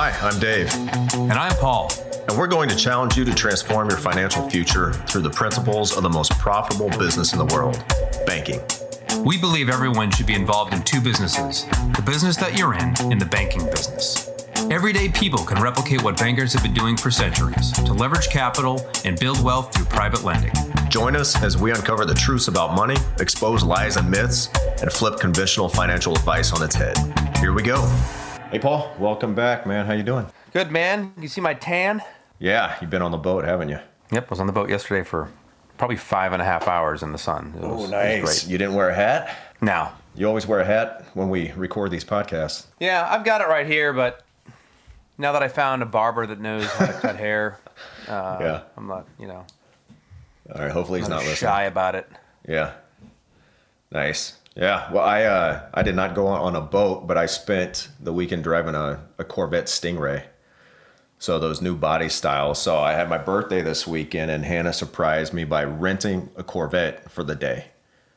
Hi, I'm Dave, And I'm Paul. and we're going to challenge you to transform your financial future through the principles of the most profitable business in the world banking. We believe everyone should be involved in two businesses the business that you're in and the banking business. Everyday people can replicate what bankers have been doing for centuries to leverage capital and build wealth through private lending. Join us as we uncover the truths about money, expose lies and myths, and flip conventional financial advice on its head. Here we go. Hey, Paul, welcome back, man. How you doing? Good, man. You see my tan? Yeah, you've been on the boat, haven't you? Yep, was on the boat yesterday for probably five and a half hours in the sun. It was, it was great. You didn't wear a hat? Now, You always wear a hat when we record these podcasts. yeah, I've got it right here, but now that I found a barber that knows how to cut hair, uh, yeah. I'm not, you know, All right. Hopefully he's not not listening. shy about it. Yeah. Nice. Yeah. Well, I uh, I did not go on a boat, but I spent the weekend driving a, a Corvette Stingray. So those new body styles. So I had my birthday this weekend, and Hannah surprised me by renting a Corvette for the day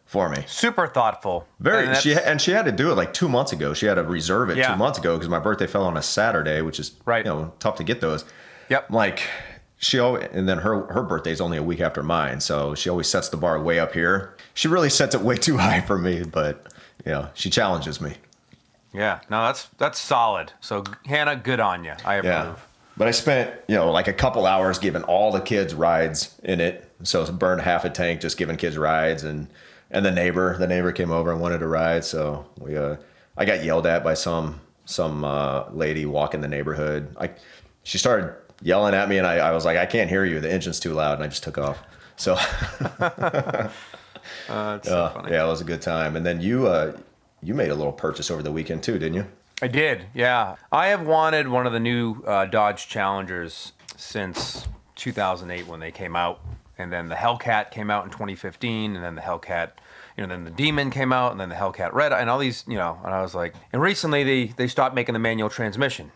for me. Super thoughtful. Very. And she and she had to do it like two months ago. She had to reserve it Yeah. two months ago because my birthday fell on a Saturday, which is Right. You know, tough to get those. Yep. Like she always, and then her her birthday's only a week after mine, so she always sets the bar way up here. She really sets it way too high for me, but you know, she challenges me. Yeah, no, that's that's solid. So Hannah, good on you. I approve. Yeah. But I spent, you know, like a couple hours giving all the kids rides in it. So burned half a tank just giving kids rides and and the neighbor, the neighbor came over and wanted a ride, so we uh I got yelled at by some some uh lady walking the neighborhood. I she started yelling at me and I, I was like, I can't hear you, the engine's too loud and I just took off. So Uh, it's so uh, funny. yeah, it was a good time. And then you uh you made a little purchase over the weekend too, didn't you? I did. Yeah, I have wanted one of the new uh, Dodge Challengers since 2008 when they came out, and then the Hellcat came out in 2015, and then the Hellcat. You know, then the Demon came out, and then the Hellcat Red, and all these, you know, and I was like, and recently they they stopped making the manual transmission,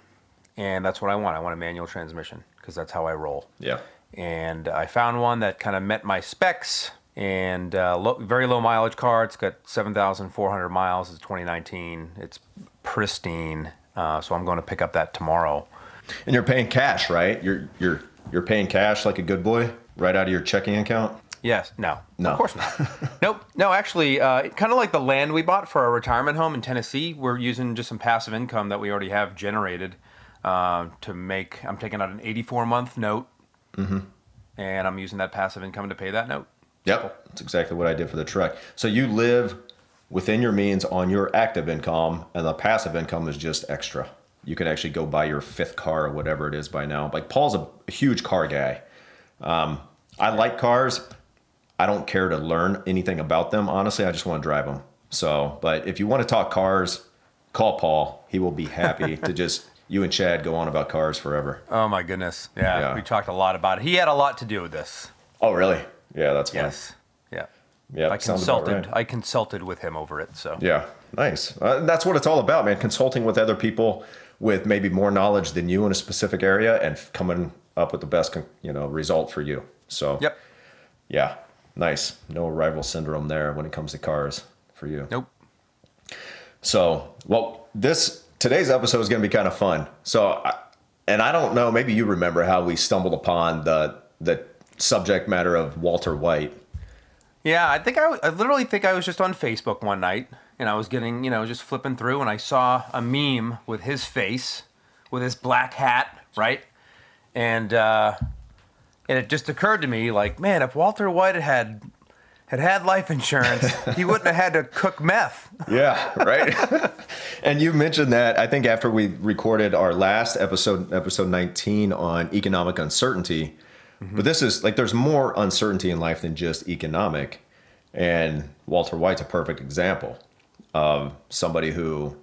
and that's what I want. I want a manual transmission because that's how I roll. Yeah. and I found one that kind of met my specs and uh, low, very low mileage car. It's got 7,400 miles. It's 2019. It's pristine. Uh, so I'm going to pick up that tomorrow. And you're paying cash, right? You're you're you're paying cash like a good boy, right out of your checking account. Yes. No. No. Of course not. nope. No, actually, uh, kind of like the land we bought for our retirement home in Tennessee. We're using just some passive income that we already have generated uh, to make. I'm taking out an 84 month note, Mm-hmm. and I'm using that passive income to pay that note. Yep, that's exactly what I did for the truck. So you live within your means on your active income, and the passive income is just extra. You can actually go buy your fifth car or whatever it is by now. Like Paul's a huge car guy. Um, I like cars. I don't care to learn anything about them. Honestly, I just want to drive them. So, but if you want to talk cars, call Paul. He will be happy to just you and Chad go on about cars forever. Oh my goodness. Yeah, Yeah. we talked a lot about it. He had a lot to do with this. Oh, really? Yeah, that's fun. Yes. Yeah. Yeah, I consulted. right. I consulted with him over it. So Yeah, nice. Uh, that's what it's all about, man. Consulting with other people with maybe more knowledge than you in a specific area and coming up with the best, you know, result for you. So, Yep. yeah, nice. No arrival syndrome there when it comes to cars for you. Nope. So, well, this today's episode is going to be kind of fun. So, and I don't know, maybe you remember how we stumbled upon the the subject matter of Walter White. Yeah, I think I, I literally think I was just on Facebook one night and I was getting, you know, just flipping through and I saw a meme with his face, with his black hat, right? And uh, and it just occurred to me, like, man, if Walter White had had had life insurance, he wouldn't have had to cook meth. Yeah, right. and you mentioned that I think after we recorded our last episode, episode 19 on economic uncertainty. Mm-hmm. But this is like there's more uncertainty in life than just economic. And Walter White's a perfect example of somebody who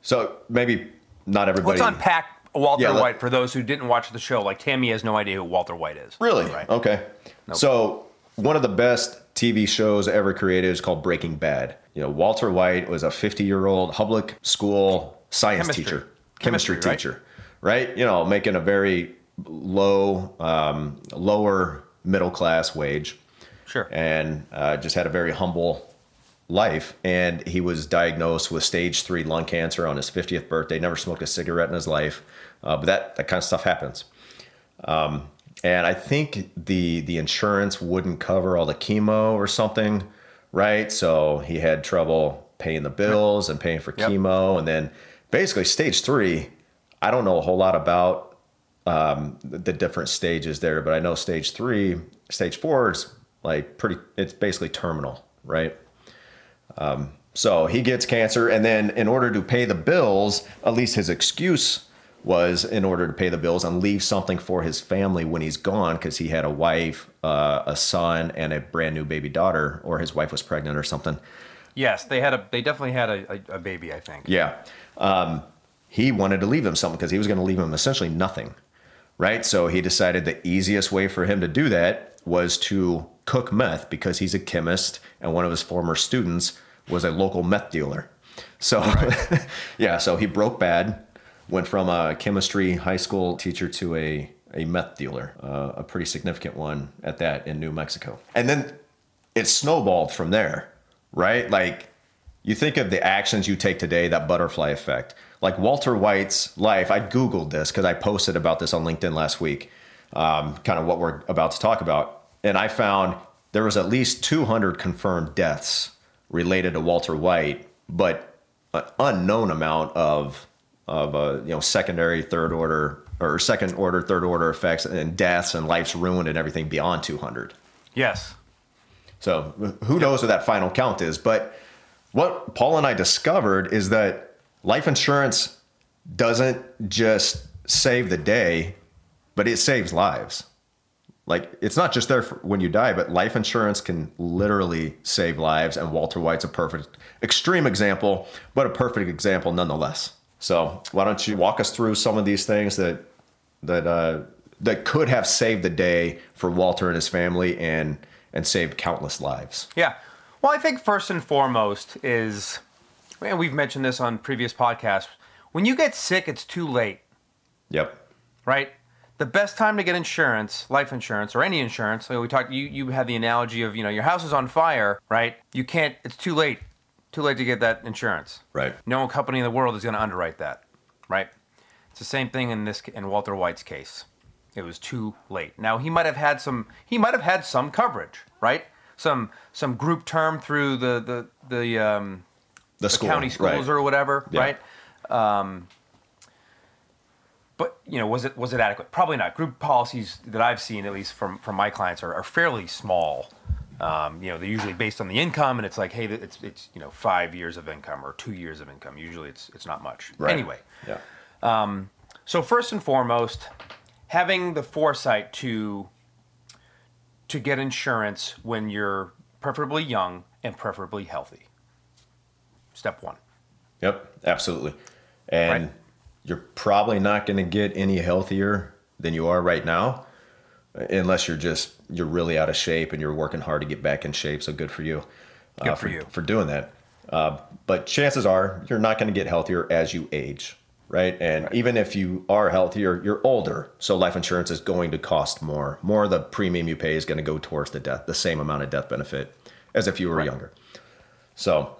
so maybe not everybody Let's unpack Walter Yeah, White for those who didn't watch the show. Like Tammy has no idea who Walter White is. Really? Right. Okay. So one of the best TV shows ever created is called Breaking Bad. You know, Walter White was a 50 year old public school science Chemistry. teacher, Chemistry, chemistry, right? teacher, right? You know, making a very low, um, lower middle class wage, Sure. and uh, just had a very humble life. And he was diagnosed with stage three lung cancer on his 50th birthday. Never smoked a cigarette in his life. uh, but that that kind of stuff happens. Um, and I think the the insurance wouldn't cover all the chemo or something, right? So he had trouble paying the bills and paying for Yep. chemo, and then basically stage three. I don't know a whole lot about um, the, the different stages there, but I know stage three, stage four is like pretty. It's basically terminal, right? Um, so he gets cancer, and then in order to pay the bills, at least his excuse was in order to pay the bills and leave something for his family when he's gone, because he had a wife, uh, a son, and a brand new baby daughter, or his wife was pregnant or something. Yes, they had a. They definitely had a, a, baby. I think. Yeah. Um, he wanted to leave him something because he was going to leave him essentially nothing. Right. So he decided the easiest way for him to do that was to cook meth because he's a chemist and one of his former students was a local meth dealer. So, yeah. So he broke bad, went from a chemistry high school teacher to a, a meth dealer, uh, a pretty significant one at that in New Mexico. And then it snowballed from there, right? Like you think of the actions you take today, that butterfly effect. Like Walter White's life, I Googled this because I posted about this on LinkedIn last week, um, kind of what we're about to talk about. And I found there was at least 200 confirmed deaths related to Walter White, but an unknown amount of, of uh, you know, secondary, third order, or second order, third order effects and deaths and lives ruined and everything beyond 200. Yes. So who knows what that final count is? But what Paul and I discovered is that life insurance doesn't just save the day, but it saves lives. Like it's not just there for when you die, but life insurance can literally save lives. And Walter White's a perfect, extreme example, but a perfect example nonetheless. So why don't you walk us through some of these things that that uh, that could have saved the day for Walter and his family and and saved countless lives. Yeah. Well, I think first and foremost is, and we've mentioned this on previous podcasts. When you get sick, it's too late, Yep. right? The best time to get insurance, life insurance, or any insurance. Like we talked, you you had the analogy of you know your house is on fire, right? You can't. It's too late. Too late to get that insurance. Right. No company in the world is going to underwrite that, right? It's the same thing in this in Walter White's case. It was too late. Now he might have had some. He might have had some coverage, right? Some some group term through the the the, um, The, the school, county schools right. or whatever, Yeah. right? Um, but you know, was it was it adequate? Probably not. Group policies that I've seen, at least from from my clients, are, are fairly small. Um, you know, they're usually based on the income, and it's like, hey, it's it's you know five years of income or two years of income. Usually, it's it's not much. Right. Anyway, Yeah. so first and foremost, having the foresight to to get insurance when you're preferably young and preferably healthy. Step one. Yep. Absolutely. And Right. you're probably not going to get any healthier than you are right now, unless you're just you're really out of shape and you're working hard to get back in shape. So good for you. uh, Good for you. for doing that. Uh, but chances are you're not going to get healthier as you age, right? And even if you are healthier, you're older. So life insurance is going to cost more. More of the premium you pay is going to go towards the death, the same amount of death benefit as if you were younger. So,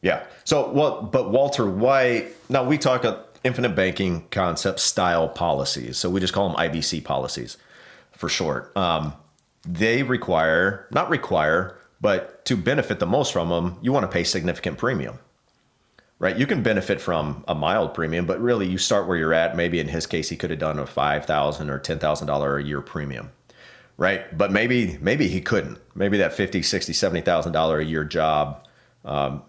yeah. So, what? But Walter White. Now we talk of infinite banking concept style policies. So we just call them IBC policies for short. Um, they require, not require, but to benefit the most from them, you want to pay significant premium. Right? You can benefit from a mild premium, but really you start where you're at. Maybe in his case, he could have done a five thousand or ten thousand dollar a year premium. Right. But maybe maybe he couldn't. Maybe that fifty, sixty, seventy thousand dollar a year job um,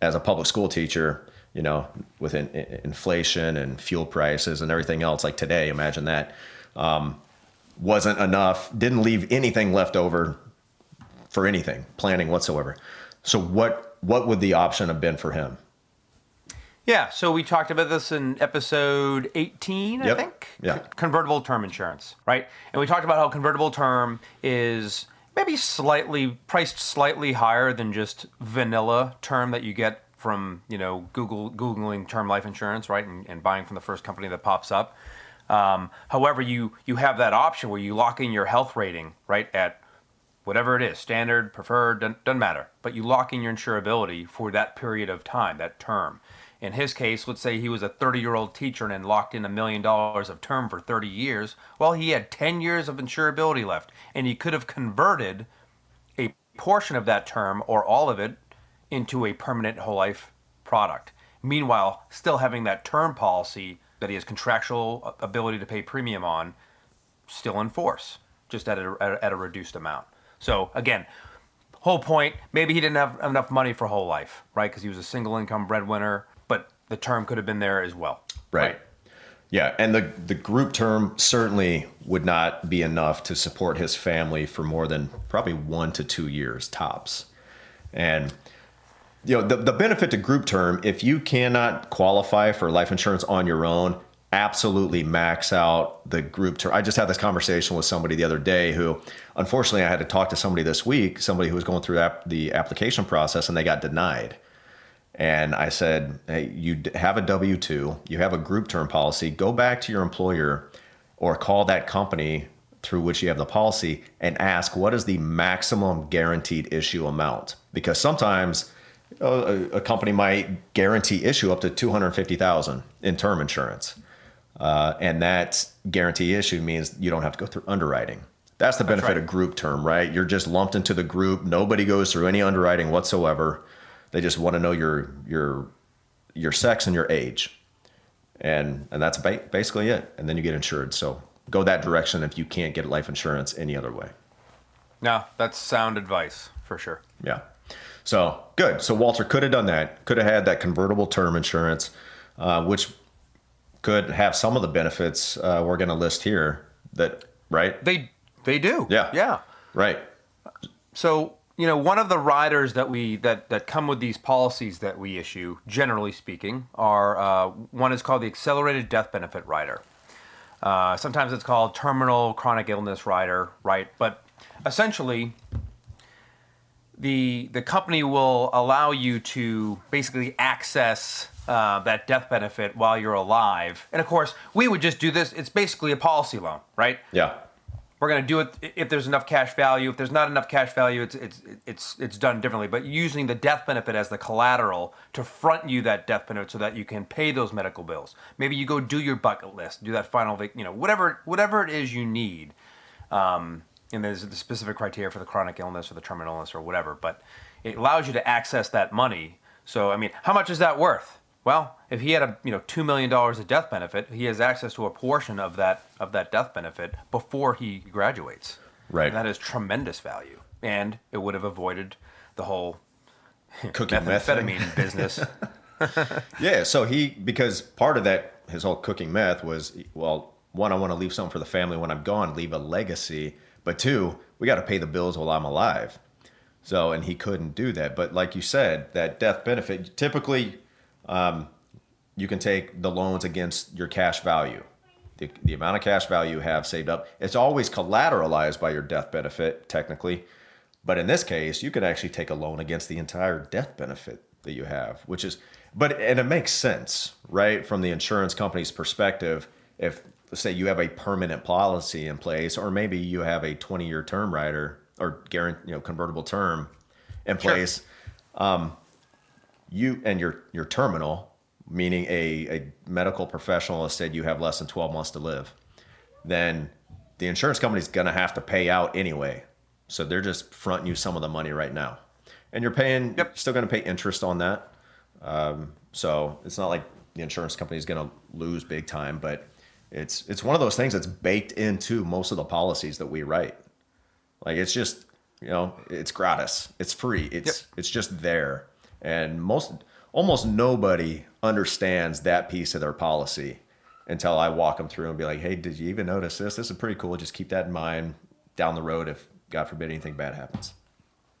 as a public school teacher, you know, with in, in- inflation and fuel prices and everything else, like today, imagine that, um, wasn't enough, didn't leave anything left over for anything, planning whatsoever. So what what would the option have been for him? Yeah, so we talked about this in episode 18, I think. Yeah. Convertible term insurance, right? And we talked about how convertible term is maybe slightly priced slightly higher than just vanilla term that you get from, you know, Google googling term life insurance, right? And, and buying from the first company that pops up. Um, however, you you have that option where you lock in your health rating, right, at whatever it is, standard, preferred, doesn't, matter. But you lock in your insurability for that period of time, that term. In his case, let's say he was a 30 year old teacher and locked in a million dollars of term for 30 years. Well, he had 10 years of insurability left, and he could have converted a portion of that term or all of it into a permanent whole life product. Meanwhile, still having that term policy that he has contractual uh, ability to pay premium on still in force, just at a, at a reduced amount. So, again, whole point maybe he didn't have enough money for whole life, right? Because he was a single income breadwinner but the term could have been there as well. Right. right. Yeah, and the the group term certainly would not be enough to support his family for more than probably one to two years tops. And you know, the, the benefit to group term, if you cannot qualify for life insurance on your own, absolutely max out the group term. I just had this conversation with somebody the other day who, unfortunately, I had to talk to somebody this week, somebody who was going through the application process and they got denied. And I said, hey, you have a W 2, you have a group term policy, go back to your employer or call that company through which you have the policy and ask what is the maximum guaranteed issue amount? Because sometimes a, a company might guarantee issue up to 250,000 in term insurance. Uh, and that guarantee issue means you don't have to go through underwriting. That's the benefit right. of group term, right? You're just lumped into the group. Nobody goes through any underwriting whatsoever. They just want to know your your your sex and your age, and and that's ba- basically it. And then you get insured. So go that direction if you can't get life insurance any other way. No, that's sound advice for sure. Yeah. So good. So Walter could have done that. Could have had that convertible term insurance, uh, which could have some of the benefits uh, we're going to list here. That right? They they do. Yeah. Yeah. Right. So you know, one of the riders that we that that come with these policies that we issue, generally speaking, are uh, one is called the accelerated death benefit rider. Uh, sometimes it's called terminal chronic illness rider, right? But essentially, the the company will allow you to basically access uh, that death benefit while you're alive. And of course, we would just do this. It's basically a policy loan, right? Yeah we're going to do it if there's enough cash value. If there's not enough cash value, it's it's it's it's done differently. But using the death benefit as the collateral to front you that death benefit so that you can pay those medical bills. Maybe you go do your bucket list, do that final, you know, whatever whatever it is you need. Um, and there's the specific criteria for the chronic illness or the terminal illness or whatever. But it allows you to access that money. So I mean, how much is that worth? Well, if he had a you know two million dollars of death benefit, he has access to a portion of that of that death benefit before he graduates. Right. And that is tremendous value, and it would have avoided the whole cooking methamphetamine business. yeah. So he because part of that his whole cooking meth was well one I want to leave something for the family when I'm gone, leave a legacy, but two we got to pay the bills while I'm alive. So and he couldn't do that. But like you said, that death benefit typically um, you can take the loans against your cash value. The, the amount of cash value you have saved up. It's always collateralized by your death benefit, technically. But in this case, you could actually take a loan against the entire death benefit that you have, which is, but, and it makes sense, right? From the insurance company's perspective, if, say, you have a permanent policy in place, or maybe you have a 20 year term rider or guarantee, you know, convertible term in place. Sure. Um, you and your your terminal, meaning a, a medical professional has said you have less than 12 months to live, then the insurance company is going to have to pay out anyway. So they're just fronting you some of the money right now, and you're paying. Yep. Still going to pay interest on that. Um, so it's not like the insurance company is going to lose big time, but it's it's one of those things that's baked into most of the policies that we write. Like it's just you know it's gratis, it's free, it's yep. it's just there and most almost nobody understands that piece of their policy until I walk them through and be like, "Hey, did you even notice this? This is pretty cool. Just keep that in mind down the road if God forbid anything bad happens."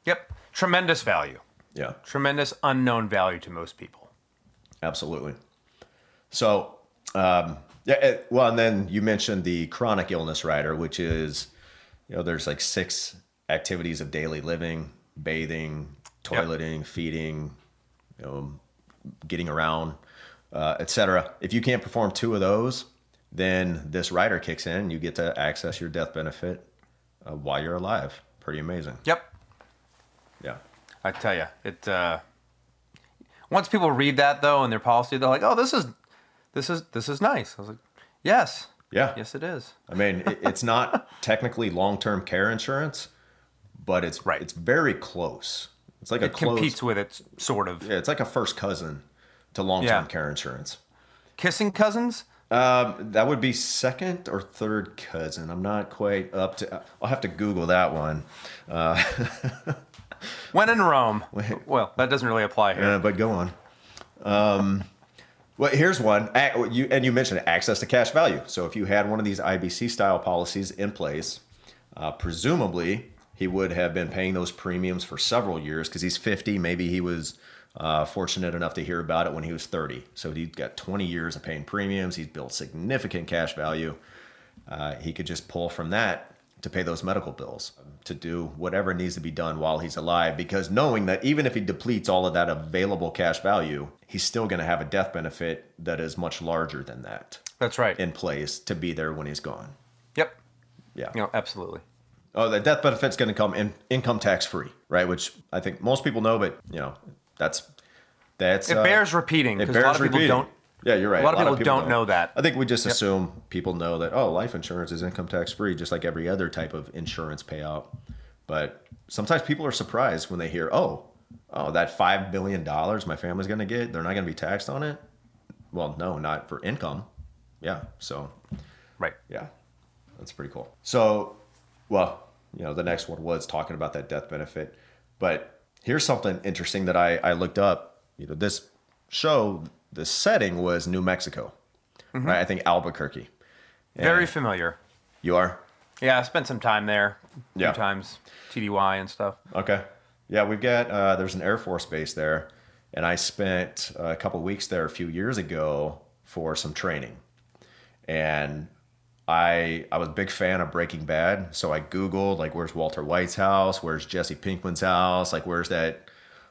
Yep, tremendous value. Yeah, tremendous unknown value to most people. Absolutely. So, um, yeah. It, well, and then you mentioned the chronic illness rider, which is, you know, there's like six activities of daily living: bathing, toileting, yep. feeding, you know, getting around, uh, etc. If you can't perform two of those, then this rider kicks in. You get to access your death benefit uh, while you're alive. Pretty amazing. Yep. Yeah. I tell you, it. Uh, Once people read that though in their policy, they're like, "Oh, this is this is this is nice." I was like, "Yes, Yeah. yes, it is." I mean, it, it's not technically long-term care insurance, but it's Right. It's very close. It's like a close. competes with it, sort of. Yeah, it's like a first cousin to long-term Yeah. care insurance. Kissing cousins. Um, that would be second or third cousin. I'm not quite up to. I'll have to Google that one. When in Rome. Well, that doesn't really apply here. Uh, but go on. Um, well, here's one. You and you mentioned access to cash value. So if you had one of these IBC style policies in place, uh, presumably he would have been paying those premiums for several years because he's 50. Maybe he was uh, fortunate enough to hear about it when he was 30. So he's got 20 years of paying premiums. He's built significant cash value. Uh, he could just pull from that to pay those medical bills, to do whatever needs to be done while he's alive. Because knowing that even if he depletes all of that available cash value, he's still going to have a death benefit that is much larger than that That's right. in place to be there when he's gone. yep. Yeah. You know, absolutely. Oh, the death benefit's going to come in income tax free, right? Which I think most people know, but you know, that's that's It uh, bears repeating it because a lot bears of people repeating. don't. Yeah, you're right. A lot of people don't know that. I think we just assume people know that oh, life insurance is income tax free, just like every other type of insurance payout. But sometimes people are surprised when they hear oh, oh, that five billion dollars my family's going to get, they're not going to be taxed on it. Well, no, not for income. Yeah, so Right. yeah, that's pretty cool. So, well, you know, the next one was talking about that death benefit, but here's something interesting that I, I looked up. You know, this show, the setting was New Mexico, right? I think Albuquerque. Very familiar. You are Yeah, I spent some time there. A Yeah. few times. TDY and stuff. okay. Yeah, we've got uh, there's an Air Force base there, and I spent a couple weeks there a few years ago for some training, and I I was a big fan of Breaking Bad, so I googled like where's Walter White's house, where's Jesse Pinkman's house, like where's that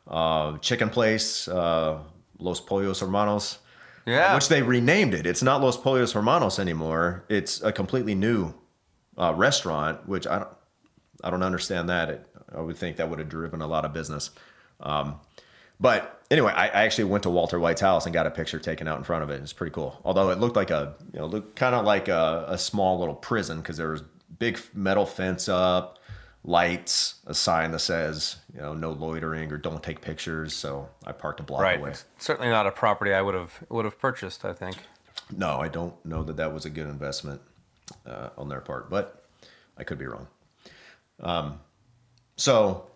uh, chicken place, uh, Los Pollos Hermanos, Yeah. which they renamed it. It's not Los Pollos Hermanos anymore. It's a completely new uh, restaurant, which I don't I don't understand that. It, I would think that would have driven a lot of business. Um, but anyway, I, I actually went to Walter White's house and got a picture taken out in front of it. It's pretty cool. Although it looked like a, you know, looked kind of like a, a small little prison because there was big metal fence up, lights, a sign that says, you know, no loitering or don't take pictures. So I parked a block Right. away. Certainly not a property I would have would have purchased. I think. No, I don't know that that was a good investment uh, on their part, but I could be wrong. Um, so,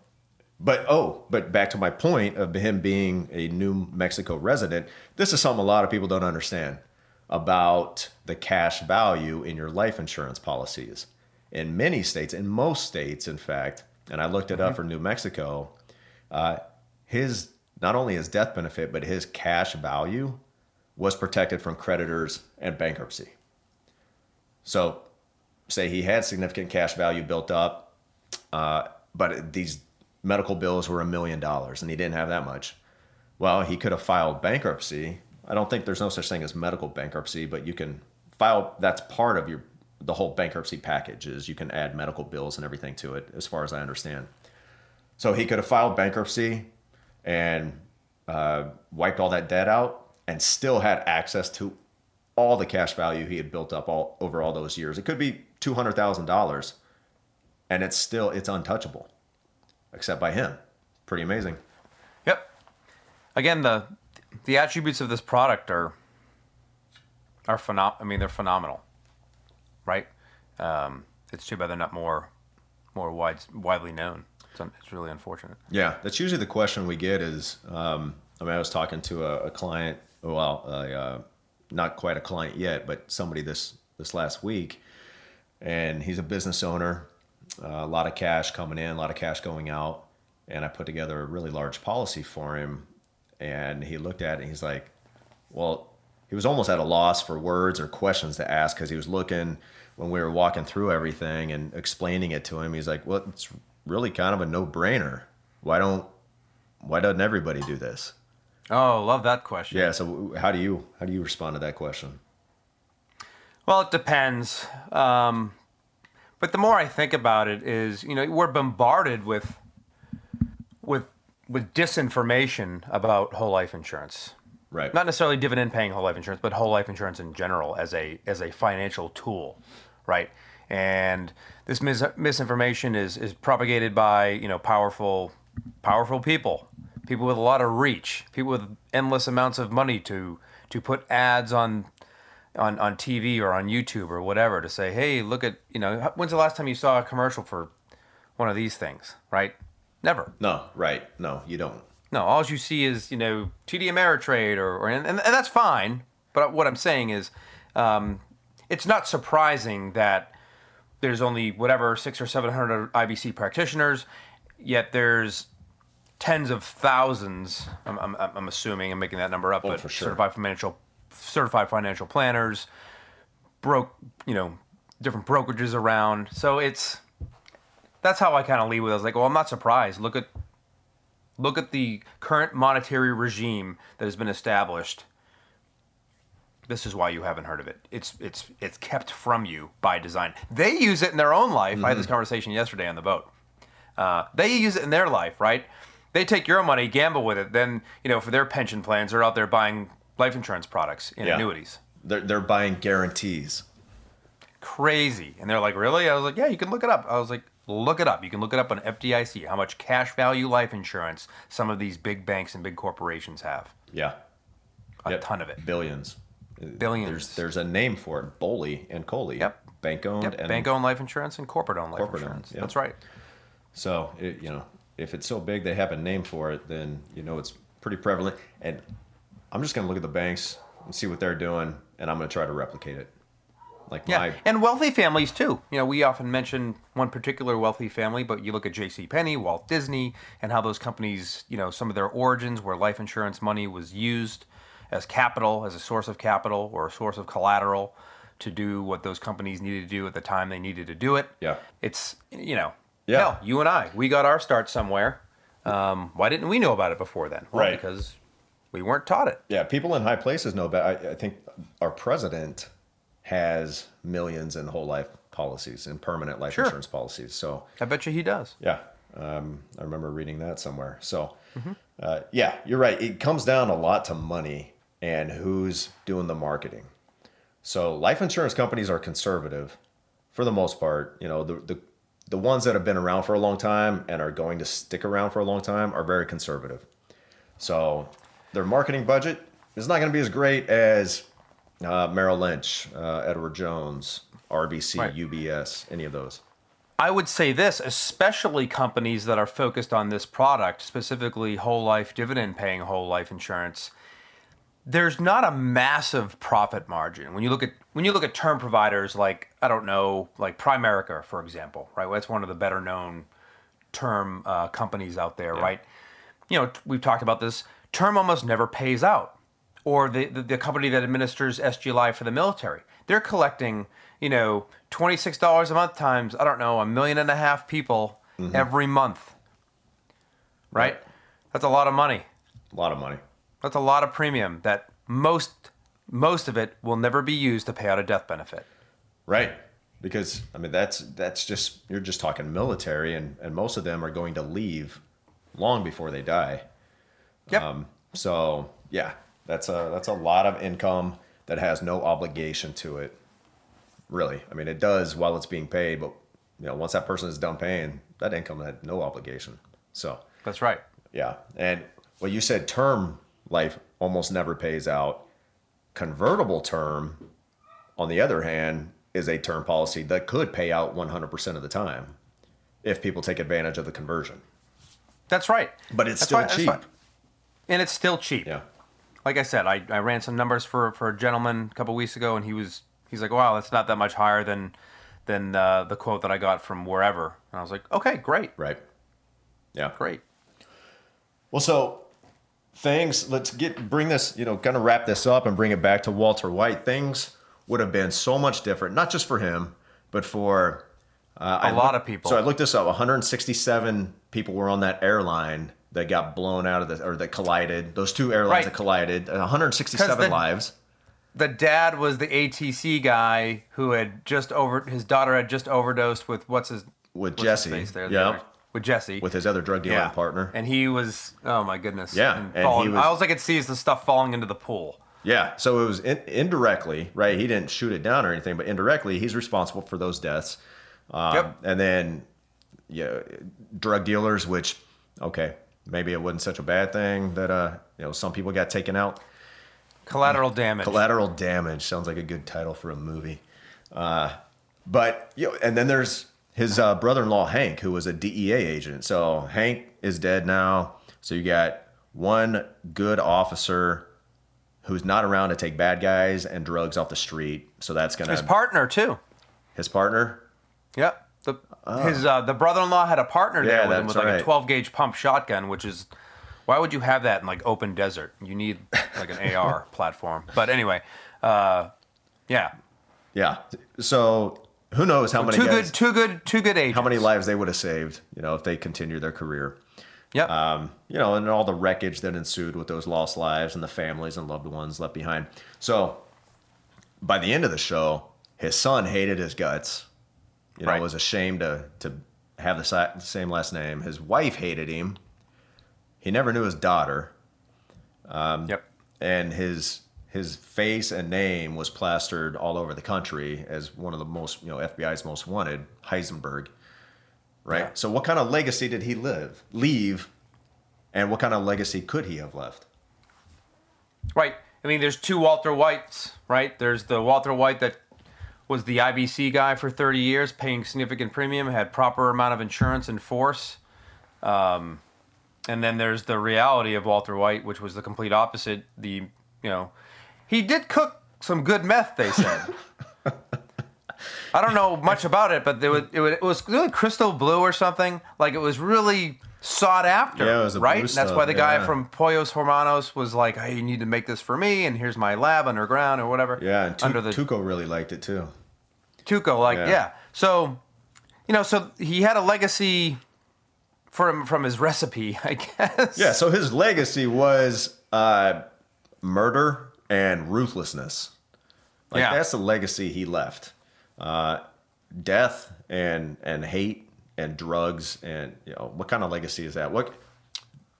but oh, but back to my point of him being a New Mexico resident, this is something a lot of people don't understand about the cash value in your life insurance policies. In many states, in most states, in fact, and I looked it up for New Mexico, uh, his not only his death benefit, but his cash value was protected from creditors and bankruptcy. So, say he had significant cash value built up, uh, but these medical bills were a million dollars and he didn't have that much. Well, he could have filed bankruptcy. I don't think there's no such thing as medical bankruptcy, but you can file. That's part of your the whole bankruptcy package is you can add medical bills and everything to it, as far as I understand. So he could have filed bankruptcy and uh, wiped all that debt out and still had access to all the cash value he had built up all over all those years. It could be two hundred thousand dollars, and it's still it's untouchable, except by him. Pretty amazing. Yep. Again, the the attributes of this product are are phenom- I mean, they're phenomenal, right? Um, it's too bad they're not more more wide, widely known. It's, un- it's really unfortunate. Yeah, that's usually the question we get. Is um, I mean, I was talking to a, a client. Well, uh, not quite a client yet, but somebody this this last week, and he's a business owner. Uh, a lot of cash coming in, a lot of cash going out, and I put together a really large policy for him. And he looked at it. and He's like, "Well, he was almost at a loss for words or questions to ask because he was looking when we were walking through everything and explaining it to him. He's like, "Well, it's really kind of a no-brainer. Why don't why doesn't everybody do this?" Oh, love that question. Yeah. So how do you how do you respond to that question? Well, it depends. Um, but the more I think about it, is you know we're bombarded with with with disinformation about whole life insurance. Right. Not necessarily dividend paying whole life insurance, but whole life insurance in general as a as a financial tool, right? And this mis- misinformation is is propagated by you know powerful powerful people, people with a lot of reach, people with endless amounts of money to to put ads on on on TV or on YouTube or whatever to say, hey, look at you know when's the last time you saw a commercial for one of these things, right? Never. No, right. No, you don't. No, all you see is you know TD Ameritrade or, or and, and that's fine. But what I'm saying is, um, it's not surprising that there's only whatever six or seven hundred IBC practitioners, yet there's tens of thousands. I'm, I'm, I'm assuming I'm making that number up, Oh, but for sure. certified financial certified financial planners, broke you know different brokerages around. So it's that's how I kind of leave with. it. I was like, well, I'm not surprised. Look at look at the current monetary regime that has been established. This is why you haven't heard of it. It's it's it's kept from you by design. They use it in their own life. I had this conversation yesterday on the boat. Uh, they use it in their life, right? They take your money, gamble with it. Then you know for their pension plans, they're out there buying life insurance products and Yeah. annuities. They're, they're buying guarantees. Crazy. And they're like, really? I was like, yeah, you can look it up. I was like, look it up. You can look it up on FDIC. How much cash value life insurance some of these big banks and big corporations have. Yeah. A Yep. ton of it. Billions. Billions. There's there's a name for it. BOLI and COLI. Yep. Bank owned Yep, and bank owned life insurance and corporate owned life Corporate owned, insurance. That's right. So it, you know, if it's so big they have a name for it, then you know it's pretty prevalent. And I'm just gonna look at the banks and see what they're doing, and I'm gonna try to replicate it. Like Yeah, my and wealthy families too. You know, we often mention one particular wealthy family, but you look at J.C. Penney, Walt Disney, and how those companies, you know, some of their origins where life insurance money was used as capital, as a source of capital or a source of collateral to do what those companies needed to do at the time they needed to do it. Yeah. It's you know, Yeah. hell, you and I, we got our start somewhere. Um, why didn't we know about it before then? Well, Right. Because we weren't taught it. yeah, people in high places know about. I, I think our president has millions in whole life policies and permanent life Sure. insurance policies. So I bet you he does. Yeah, um, I remember reading that somewhere. So, Mm-hmm. uh, yeah, you're right. It comes down a lot to money and who's doing the marketing. So, life insurance companies are conservative for the most part. You know, the, the the ones that have been around for a long time and are going to stick around for a long time are very conservative. So, their marketing budget is not going to be as great as uh, Merrill Lynch, uh, Edward Jones, RBC, Right. UBS, any of those. I would say this, especially companies that are focused on this product, specifically whole life dividend paying whole life insurance. There's not a massive profit margin when you look at when you look at term providers like I don't know like Primerica for example, right? That's one of the better known term uh, companies out there, right? You know, we've talked about this. Term almost never pays out, or the, the the company that administers SGLI for the military, they're collecting you know twenty six dollars a month times I don't know a million and a half people every month, right? Right. That's a lot of money. A lot of money. That's a lot of premium that most most of it will never be used to pay out a death benefit. Right. Because I mean that's that's just you're just talking military and, and most of them are going to leave long before they die. Yep. Um, so yeah, that's a that's a lot of income that has no obligation to it. Really. I mean it does while it's being paid, but you know, once that person is done paying, that income had no obligation. So That's right. yeah. And well you said term life almost never pays out. Convertible term, on the other hand, is a term policy that could pay out 100% of the time if people take advantage of the conversion. That's right. But it's That's still right, cheap. right. And it's still cheap. Yeah. Like I said, I, I ran some numbers for, for a gentleman a couple weeks ago, and he was he's like, "Wow, that's not that much higher than than uh, the quote that I got from wherever." And I was like, "Okay, great, Right. Yeah. great." Well, so things, let's get, bring this, you know, kind of wrap this up and bring it back to Walter White. Things would have been so much different, not just for him, but for uh, A I lot look- of people. So I looked this up 167 people were on that airline that got blown out of the, or that collided. Those two airlines Right. that collided, 167 the- lives. The dad was the ATC guy who had just over his daughter had just overdosed with what's his With what's Jesse. there, the Yep. with Jesse. with his other drug dealing yeah. partner. And he was, oh my goodness. Yeah, And and falling, he was- all I could see is the stuff falling into the pool. Yeah, so it was in, indirectly, right? He didn't shoot it down or anything, but indirectly, he's responsible for those deaths. Um, Yep. And then, yeah, drug dealers, which, okay, maybe it wasn't such a bad thing that uh, you know, some people got taken out. Collateral damage. Collateral damage sounds like a good title for a movie. Uh, but you know, and then there's his uh, brother-in-law Hank, who was a DEA agent. So Hank is dead now. So you got one good officer who's not around to take bad guys and drugs off the street. So that's gonna His partner, too. his partner. Yep. The, His uh, the brother-in-law had a partner Ah. Yeah, there with him with like right. a 12 gauge pump shotgun, which is why would you have that in like open desert? You need like an AR platform. But anyway, uh, yeah, Yeah. So who knows how many two guys, good, two good, two good agents. how many lives they would have saved, you know, if they continued their career. Yep. um, you know, and all the wreckage that ensued with those lost lives and the families and loved ones left behind. So, by the end of the show, his son hated his guts. You know, Right. was ashamed to to have the same last name. His wife hated him. He never knew his daughter, um, yep. and his his face and name was plastered all over the country as one of the most, you know, FBI's most wanted, Heisenberg. Right. Yeah. So, what kind of legacy did he live leave, and what kind of legacy could he have left? Right. I mean, there's two Walter Whites, right? There's the Walter White that was the IBC guy for 30 years, paying significant premium, had proper amount of insurance in force. Um, and then there's the reality of Walter White, which was the complete opposite. The, you know, he did cook some good meth, they said. I don't know much about it, but it was, it was really crystal blue or something. Like it was really sought after, Yeah, it was the right? And that's why the guy yeah. from Pollos Hermanos was like, "Hey, you need to make this for me, and here's my lab underground or whatever." Yeah, and tu- under the Tuco really liked it too. Tuco, like Yeah. yeah. So, you know, so he had a legacy from from his recipe, I guess. Yeah. So his legacy was uh, murder and ruthlessness. Like Yeah. that's the legacy he left. Uh, death and and hate and drugs and you know what kind of legacy is that? What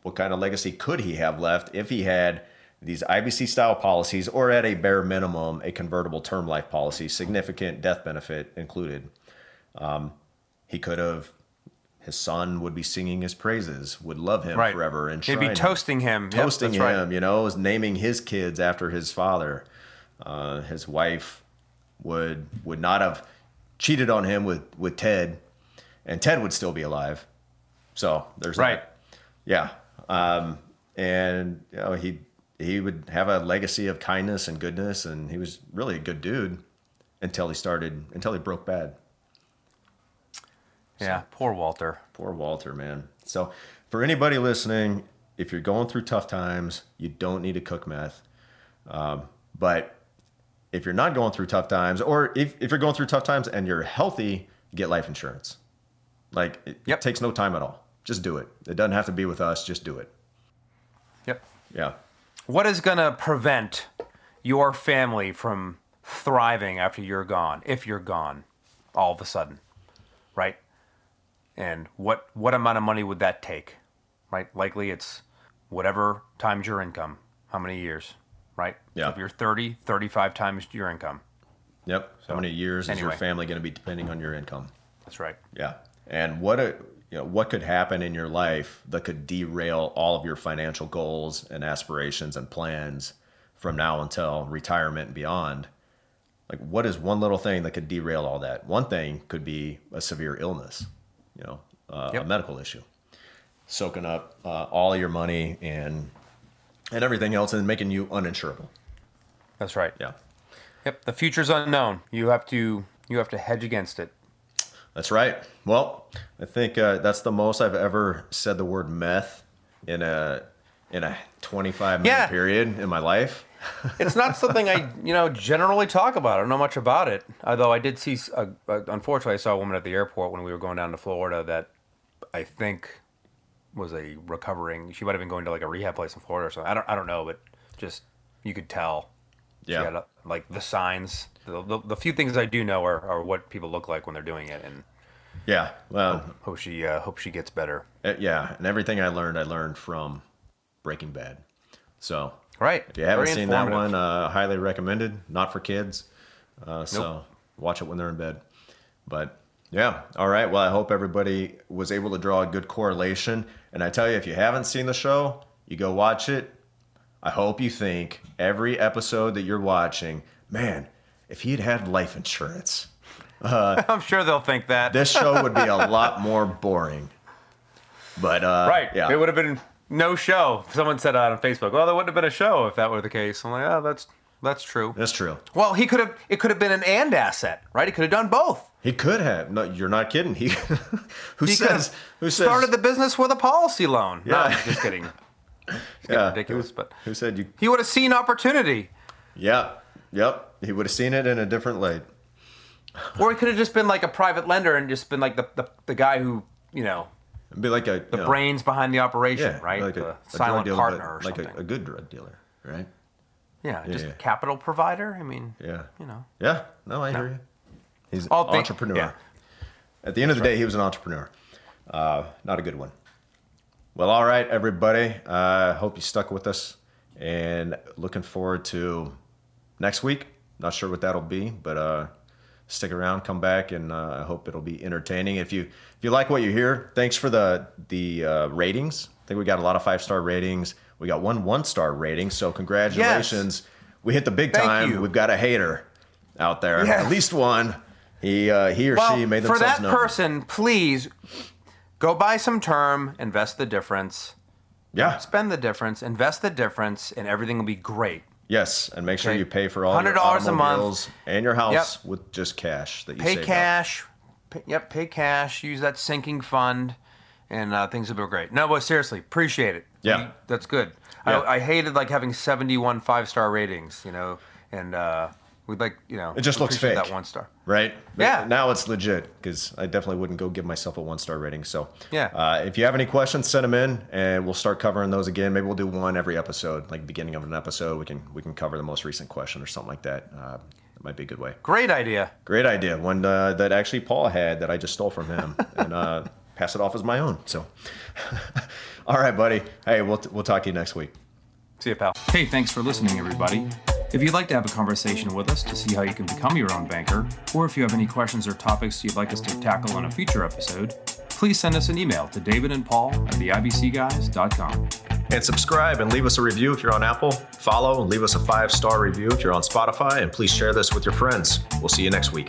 what kind of legacy could he have left if he had these IBC style policies or at a bare minimum a convertible term life policy, significant death benefit included? Um, he could have. His son would be singing his praises, would love him Right. forever, and He'd be toasting him. Yep, toasting right. him, you know, naming his kids after his father. Uh, his wife would would not have cheated on him with with Ted, and Ted would still be alive. So there's Right. that. Yeah, um, and you know he he would have a legacy of kindness and goodness, and he was really a good dude until he started until he broke bad. Yeah, poor Walter. Poor Walter, man. So, for anybody listening, if you're going through tough times, you don't need to cook meth. Um, but if you're not going through tough times, or if, if you're going through tough times and you're healthy, get life insurance. Like, it, Yep. takes no time at all. Just do it. It doesn't have to be with us. Just do it. Yep. Yeah. What is going to prevent your family from thriving after you're gone, if you're gone, all of a sudden, right? And what what amount of money would that take, right? Likely it's whatever times your income, how many years, right? Yeah. So if you're 30, 35 times your income. Yep. How many years is your family going to be depending on your income? That's right. Yeah. And what a you know what could happen in your life that could derail all of your financial goals and aspirations and plans from now until retirement and beyond. Like what is one little thing that could derail all that? One thing could be a severe illness, you know, uh, a medical issue, soaking up uh, all of your money and and everything else and making you uninsurable. That's right. Yeah. Yep. The future's unknown. You have to you have to hedge against it. That's right. Well, I think uh, that's the most I've ever said the word meth in a in a 25 minute Yeah. period in my life. it's not something I, you know, generally talk about. I don't know much about it. Although I did see, uh, uh, unfortunately, I saw a woman at the airport when we were going down to Florida that I think was a recovering. She might have been going to like a rehab place in Florida or something. I don't, I don't know, but just you could tell. Yeah. like the signs. The, the, the few things I do know are, are what people look like when they're doing it, and Yeah. Well, Hope she uh, hope she gets better. uh, yeah, and everything I learned, I learned from Breaking Bad. So Right. if you haven't Very seen that one, uh, highly recommended. Not for kids, uh, so watch it when they're in bed. But yeah, all right. Well, I hope everybody was able to draw a good correlation. And I tell you, if you haven't seen the show, you go watch it. I hope you think every episode that you're watching, man, if he had had life insurance, I'm sure they'll think that. this show would be a lot more boring. But uh, right. yeah, It would have been no show. Someone said on Facebook. Well, there wouldn't have been a show if that were the case. I'm like, oh, that's that's true. that's true. Well, he could have. It could have been an and asset, right? He could have done both. He could have. No, you're not kidding. He who He says who says started the business with a policy loan. No, Yeah. I'm just kidding. Yeah, ridiculous, who, but who said you? he would have seen opportunity, Yeah, yep. He would have seen it in a different light. or he could have just been like a private lender and just been like the the, the guy who you know It'd be like a the brains behind the operation, yeah, right? like the a, a silent dealer, partner or like something. a, a good drug dealer, right? yeah, just yeah. capital provider. I mean, Yeah, you know. yeah. No, I hear you. He's an All big- entrepreneur. yeah. At the end of the day, he was an entrepreneur. Uh, not a good one. Well, all right, everybody. I uh, hope you stuck with us, and looking forward to next week. Not sure what that'll be, but uh, stick around, come back, and uh, I hope it'll be entertaining. If you if you like what you hear, thanks for the the uh, ratings. I think we got a lot of five star ratings. We got one one star rating, so congratulations. We hit the big Thank time. you. We've got a hater out there, Yes. at least one. He uh, he or Well, she made themselves known. for that known. person, please go buy some term, invest the difference, yeah, spend the difference, invest the difference, and everything will be great. yes, and make sure Okay. you pay for all your $100 a month. automobiles and your house with just cash that you Pay up. cash. Pay, yep, pay cash. Use that sinking fund, and uh, things will be great. No, but seriously, appreciate it. Yeah. We- that's good. Yeah. I, I hated like having seventy-one five-star ratings, you know, and uh, we'd like, you know, It just looks fake. That one star. Right? Yeah. Now it's legit because I definitely wouldn't go give myself a one star rating. So, Yeah. Uh, if you have any questions, send them in, and we'll start covering those again. Maybe we'll do one every episode, like beginning of an episode. We can we can cover the most recent question or something like that. Uh, that might be a good way. Great idea. Great idea. One uh, that actually Paul had that I just stole from him and uh, pass it off as my own. So, all right, buddy. Hey, we'll we'll talk to you next week. See you, pal. Hey, thanks for listening, everybody. If you'd like to have a conversation with us to see how you can become your own banker, or if you have any questions or topics you'd like us to tackle on a future episode, please send us an email to David and Paul at theibcguys.com. And subscribe and leave us a review if you're on Apple. Follow and leave us a five star review if you're on Spotify. And please share this with your friends. We'll see you next week.